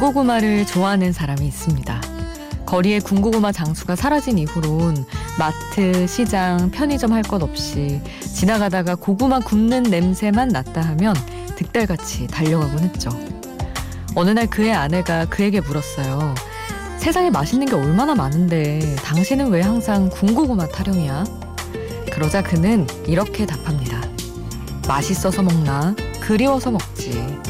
군고구마를 좋아하는 사람이 있습니다. 거리에 군고구마 장수가 사라진 이후론 마트, 시장, 편의점 할 것 없이 지나가다가 고구마 굽는 냄새만 났다 하면 득달같이 달려가곤 했죠. 어느 날 그의 아내가 그에게 물었어요. 세상에 맛있는 게 얼마나 많은데 당신은 왜 항상 군고구마 타령이야? 그러자 그는 이렇게 답합니다. 맛있어서 먹나? 그리워서 먹지.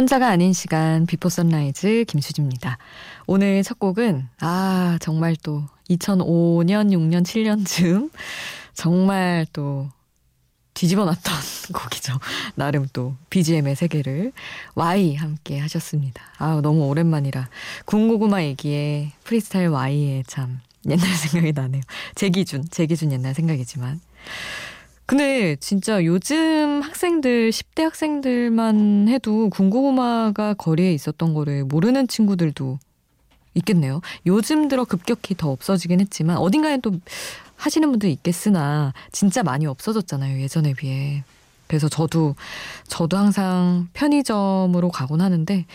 혼자가 아닌 시간 비포 선라이즈 김수지입니다. 오늘 첫 곡은 아 정말 또 2005년, 6년, 7년쯤 정말 또 뒤집어 놨던 곡이죠. 나름 또 BGM의 세계를 Y 함께 하셨습니다. 아 너무 오랜만이라 군고구마 얘기에 프리스타일 Y에 참 옛날 생각이 나네요. 제 기준, 제 기준 옛날 생각이지만. 근데 진짜 요즘 학생들, 10대 학생들만 해도 군고구마가 거리에 있었던 거를 모르는 친구들도 있겠네요. 요즘 들어 급격히 더 없어지긴 했지만 어딘가에 또 하시는 분들 있겠으나 진짜 많이 없어졌잖아요. 예전에 비해. 그래서 저도 저도 항상 편의점으로 가곤 하는데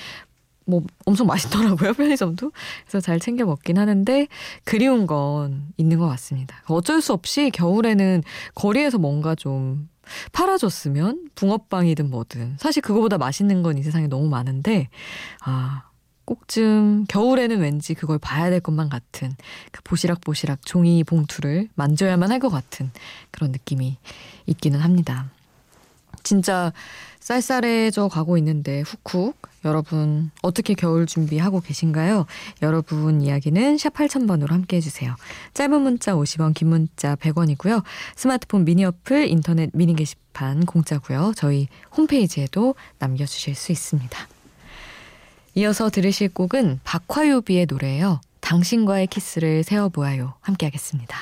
뭐 엄청 맛있더라고요 편의점도. 그래서 잘 챙겨 먹긴 하는데 그리운 건 있는 것 같습니다. 어쩔 수 없이 겨울에는 거리에서 뭔가 좀 팔아줬으면 붕어빵이든 뭐든. 사실 그거보다 맛있는 건 이 세상에 너무 많은데 아 꼭좀 겨울에는 왠지 그걸 봐야 될 것만 같은 그 보시락보시락 종이 봉투를 만져야만 할 것 같은 그런 느낌이 있기는 합니다. 진짜 쌀쌀해져 가고 있는데 훅훅 여러분 어떻게 겨울 준비하고 계신가요? 여러분 이야기는 샵 8000번으로 함께 해주세요. 짧은 문자 50원 긴 문자 100원이고요. 스마트폰 미니 어플 인터넷 미니 게시판 공짜고요. 저희 홈페이지에도 남겨주실 수 있습니다. 이어서 들으실 곡은 박화요비의 노래예요. 당신과의 키스를 세워보아요. 함께 하겠습니다.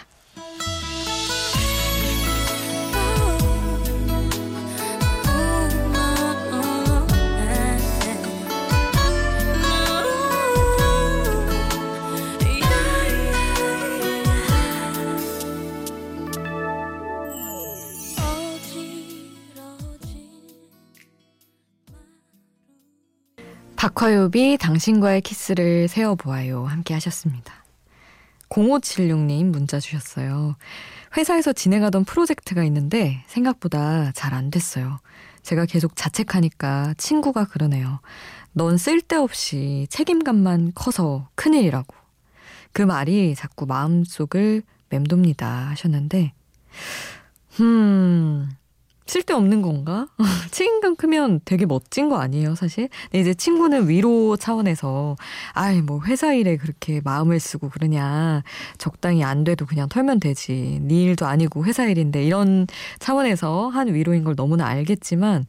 박화요비 당신과의 키스를 세워보아요. 함께 하셨습니다. 0576님 문자 주셨어요. 회사에서 진행하던 프로젝트가 있는데 생각보다 잘 안 됐어요. 제가 계속 자책하니까 친구가 그러네요. 넌 쓸데없이 책임감만 커서 큰일이라고. 그 말이 자꾸 마음속을 맴돕니다 하셨는데, 음, 쓸데없는 건가? 책임감 크면 되게 멋진 거 아니에요, 사실? 근데 이제 친구는 위로 차원에서, 아이, 뭐, 회사 일에 그렇게 마음을 쓰고 그러냐. 적당히 안 돼도 그냥 털면 되지. 네 일도 아니고 회사 일인데, 이런 차원에서 한 위로인 걸 너무나 알겠지만,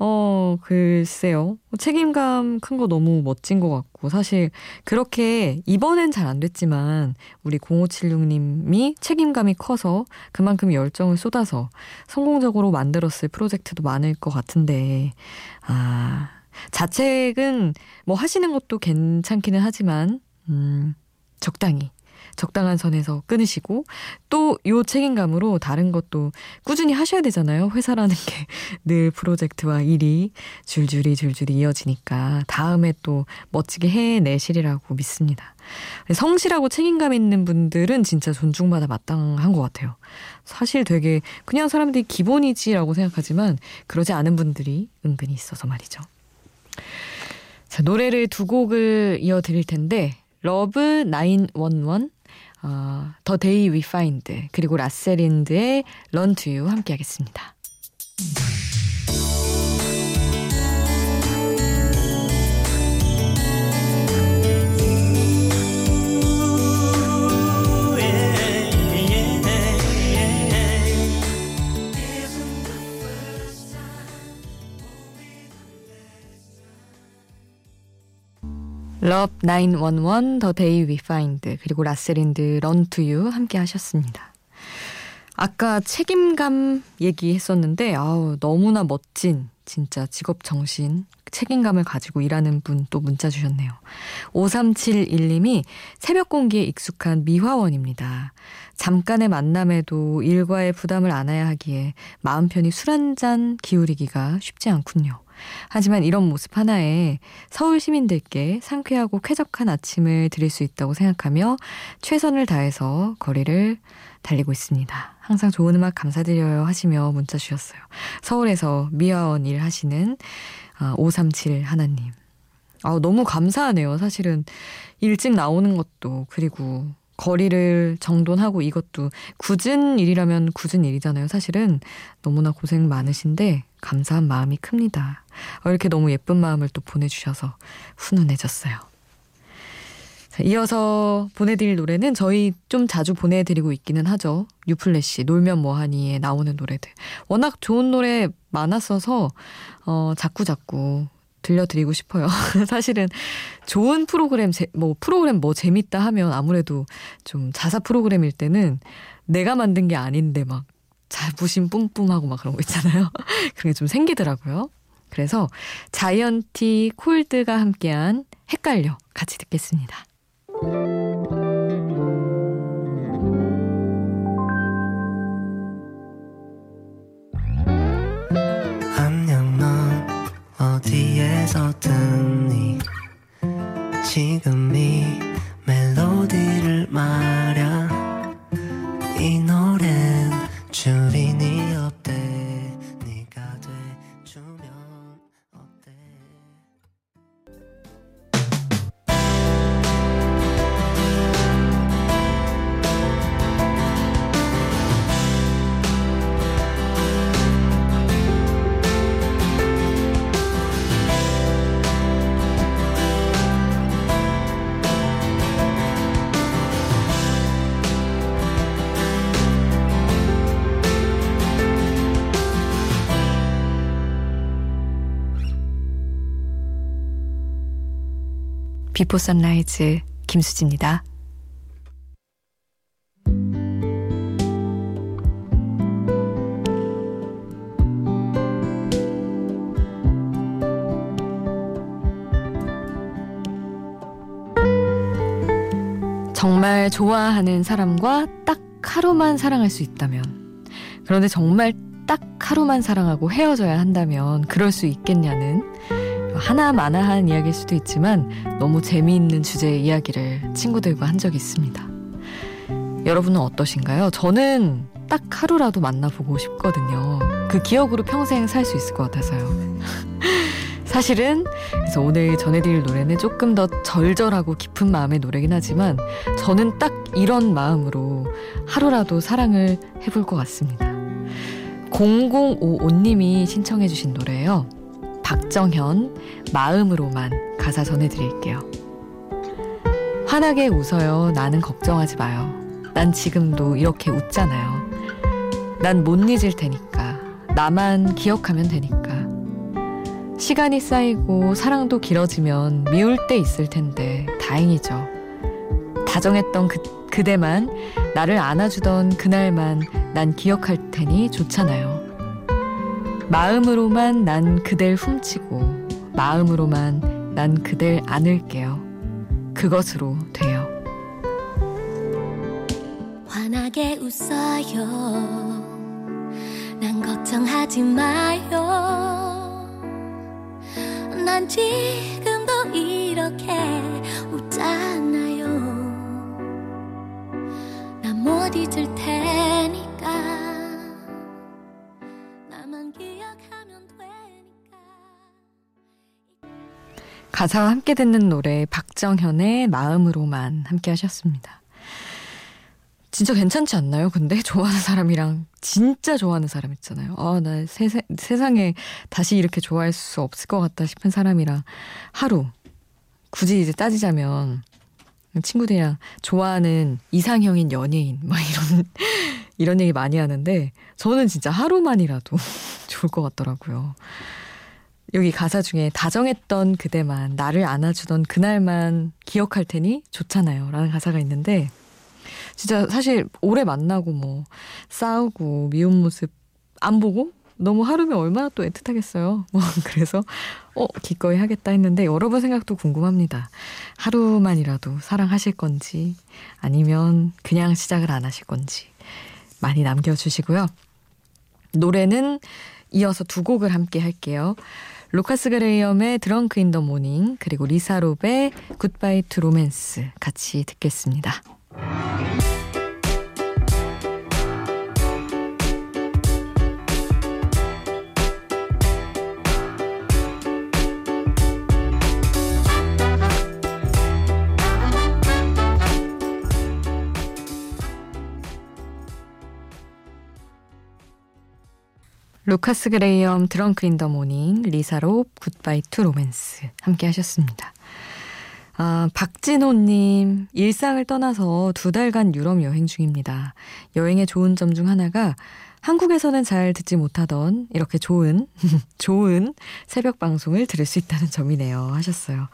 어, 글쎄요. 책임감 큰 거 너무 멋진 것 같고, 사실 그렇게 이번엔 잘 안 됐지만, 우리 0576님이 책임감이 커서 그만큼 열정을 쏟아서 성공적으로 만들었을 프로젝트도 많을 것 같은데, 아, 자책은 뭐 하시는 것도 괜찮기는 하지만, 음, 적당히 적당한 선에서 끊으시고 또 요 책임감으로 다른 것도 꾸준히 하셔야 되잖아요. 회사라는 게 늘 프로젝트와 일이 줄줄이 줄줄이 이어지니까 다음에 또 멋지게 해내시리라고 믿습니다. 성실하고 책임감 있는 분들은 진짜 존중받아 마땅한 것 같아요. 사실 되게 그냥 사람들이 기본이지라고 생각하지만 그러지 않은 분들이 은근히 있어서 말이죠. 자, 노래를 두 곡을 이어드릴 텐데 Love 911 어, The Day We Find 그리고 라세 린드의 Run To You 함께 하겠습니다. Love 911, The Day We Find, 그리고 to You 함께 하셨습니다. 아까 책임감 얘기했었는데, 아우, 너무나 멋진, 진짜 직업 정신, 책임감을 가지고 일하는 분 또 문자 주셨네요. 5371님이 새벽 공기에 익숙한 미화원입니다. 잠깐의 만남에도 일과의 부담을 안아야 하기에 마음 편히 술 한 잔 기울이기가 쉽지 않군요. 하지만 이런 모습 하나에 서울 시민들께 상쾌하고 쾌적한 아침을 드릴 수 있다고 생각하며 최선을 다해서 거리를 달리고 있습니다. 항상 좋은 음악 감사드려요 하시며 문자 주셨어요. 서울에서 미화원 일 하시는 537 아, 하나님. 아, 너무 감사하네요. 사실은 일찍 나오는 것도 그리고 거리를 정돈하고 이것도 굳은 일이라면 굳은 일이잖아요. 사실은 너무나 고생 많으신데 감사한 마음이 큽니다. 어, 이렇게 너무 예쁜 마음을 또 보내주셔서 훈훈해졌어요. 자, 이어서 보내드릴 노래는 저희 좀 자주 보내드리고 있기는 하죠. 유플래시 놀면 뭐하니에 나오는 노래들. 워낙 좋은 노래 많았어서 어, 자꾸 자꾸 들려드리고 싶어요. 사실은 좋은 프로그램, 제, 뭐 프로그램 뭐 재밌다 하면 아무래도 좀 자사 프로그램일 때는 내가 만든 게 아닌데 막 자부심 뿜뿜하고 막 그런 거 있잖아요. 그런 게 좀 생기더라고요. 그래서 자이언티 콜드가 함께한 헷갈려 같이 듣겠습니다. Before Sunrise 김수지입니다. 정말 좋아하는 사람과 딱 하루만 사랑할 수 있다면 그런데 정말 딱 하루만 사랑하고 헤어져야 한다면 그럴 수 있겠냐는 하나마나한 이야기일 수도 있지만 너무 재미있는 주제의 이야기를 친구들과 한 적이 있습니다. 여러분은 어떠신가요? 저는 딱 하루라도 만나보고 싶거든요. 그 기억으로 평생 살 수 있을 것 같아서요. 사실은 그래서 오늘 전해드릴 노래는 조금 더 절절하고 깊은 마음의 노래긴 하지만 저는 딱 이런 마음으로 하루라도 사랑을 해볼 것 같습니다. 0055님이 신청해주신 노래예요. 박정현 마음으로만 가사 전해드릴게요. 환하게 웃어요. 나는 걱정하지 마요. 난 지금도 이렇게 웃잖아요. 난 못 잊을 테니까. 나만 기억하면 되니까. 시간이 쌓이고 사랑도 길어지면 미울 때 있을 텐데 다행이죠. 다정했던 그, 그대만 나를 안아주던 그날만 난 기억할 테니 좋잖아요. 마음으로만 난 그댈 훔치고 마음으로만 난 그댈 안을게요. 그것으로 돼요. 환하게 웃어요. 난 걱정하지 마요. 난 지금도 이렇게 웃잖아요. 난 못 잊을 테니 가사와 함께 듣는 노래 박정현의 마음으로만 함께 하셨습니다. 진짜 괜찮지 않나요? 근데 좋아하는 사람이랑 진짜 좋아하는 사람 있잖아요. 아, 나 세, 세상에 다시 이렇게 좋아할 수 없을 것 같다 싶은 사람이랑 하루 굳이 이제 따지자면 친구들이랑 좋아하는 이상형인 연예인 막 이런 이런 얘기 많이 하는데 저는 진짜 하루만이라도 좋을 것 같더라고요. 여기 가사 중에 다정했던 그대만 나를 안아주던 그날만 기억할 테니 좋잖아요. 라는 가사가 있는데 진짜 사실 오래 만나고 뭐 싸우고 미운 모습 안 보고 너무 하루면 얼마나 또 애틋하겠어요. 뭐 그래서 어 기꺼이 하겠다 했는데 여러분 생각도 궁금합니다. 하루만이라도 사랑하실 건지 아니면 그냥 시작을 안 하실 건지 많이 남겨주시고요. 노래는 이어서 두 곡을 함께 할게요. 루카스 그레이엄의 Drunk in the Morning 그리고 리사 롭의 Goodbye to Romance 같이 듣겠습니다. 루카스 그레이엄 Drunk in the Morning 리사 롭 Goodbye to Romance 함께 하셨습니다. 아, 박진호님, 일상을 떠나서 두 달간 유럽 여행 중입니다. 여행의 좋은 점 중 하나가 한국에서는 잘 듣지 못하던 이렇게 좋은, 좋은 새벽 방송을 들을 수 있다는 점이네요. 하셨어요.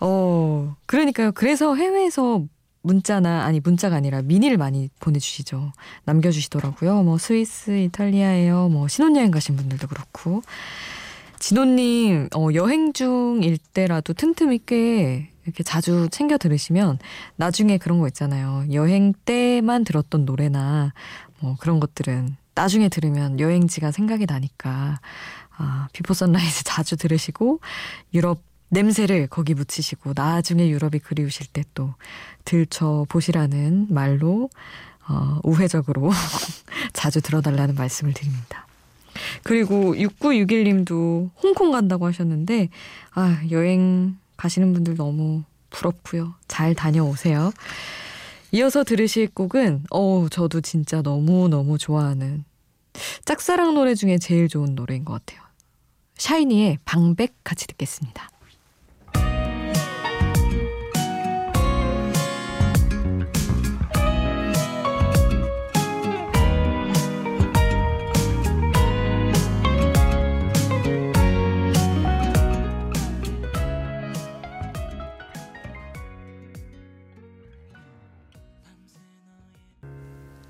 어, 그러니까요. 그래서 해외에서 문자나 아니 문자가 아니라 미니를 많이 보내주시죠. 남겨주시더라고요. 뭐 스위스, 이탈리아에요. 뭐 신혼여행 가신 분들도 그렇고. 진호님 어, 여행 중일 때라도 틈틈이 꽤 이렇게 자주 챙겨 들으시면 나중에 그런 거 있잖아요. 여행 때만 들었던 노래나 뭐 그런 것들은 나중에 들으면 여행지가 생각이 나니까 아, Before Sunrise 자주 들으시고 유럽 냄새를 거기 묻히시고 나중에 유럽이 그리우실 때 또 들춰 보시라는 말로 어, 우회적으로 자주 들어달라는 말씀을 드립니다. 그리고 6961님도 홍콩 간다고 하셨는데 아 여행 가시는 분들 너무 부럽고요. 잘 다녀오세요. 이어서 들으실 곡은 어 저도 진짜 너무너무 좋아하는 짝사랑 노래 중에 제일 좋은 노래인 것 같아요. 샤이니의 방백 같이 듣겠습니다.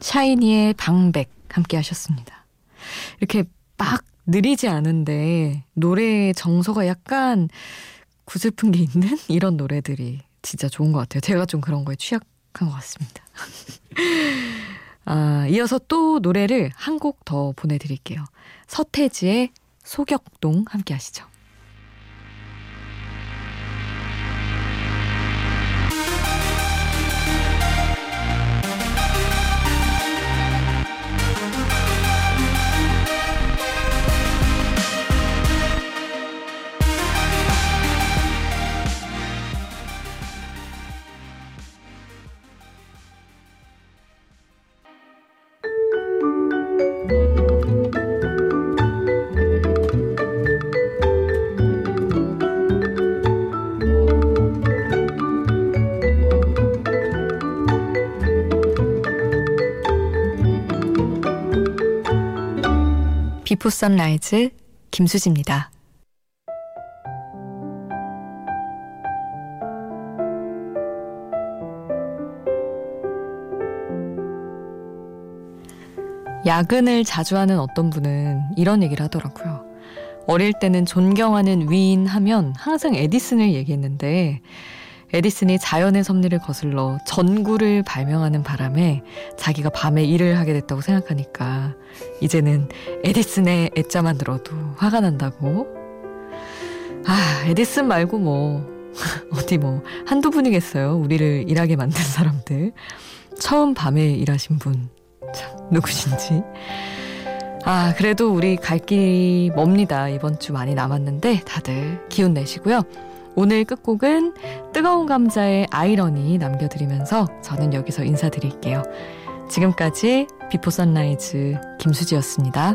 샤이니의 방백 함께 하셨습니다. 이렇게 막 느리지 않은데 노래의 정서가 약간 구슬픈 게 있는 이런 노래들이 진짜 좋은 것 같아요. 제가 좀 그런 거에 취약한 것 같습니다. 아, 이어서 또 노래를 한 곡 더 보내드릴게요. 서태지의 소격동 함께 하시죠. Before Sunrise 김수지입니다. 야근을 자주 하는 어떤 분은 이런 얘기를 하더라고요. 어릴 때는 존경하는 위인 하면 항상 에디슨을 얘기했는데 에디슨이 자연의 섭리를 거슬러 전구를 발명하는 바람에 자기가 밤에 일을 하게 됐다고 생각하니까 이제는 에디슨의 애자만 들어도 화가 난다고. 아, 에디슨 말고 뭐 어디 뭐 한두 분이겠어요. 우리를 일하게 만든 사람들. 처음 밤에 일하신 분. 참 누구신지. 아, 그래도 우리 갈 길이 멉니다. 이번 주 많이 남았는데 다들 기운 내시고요. 오늘 끝곡은 뜨거운 감자의 아이러니 남겨드리면서 저는 여기서 인사드릴게요. 지금까지 Before Sunrise 김수지였습니다.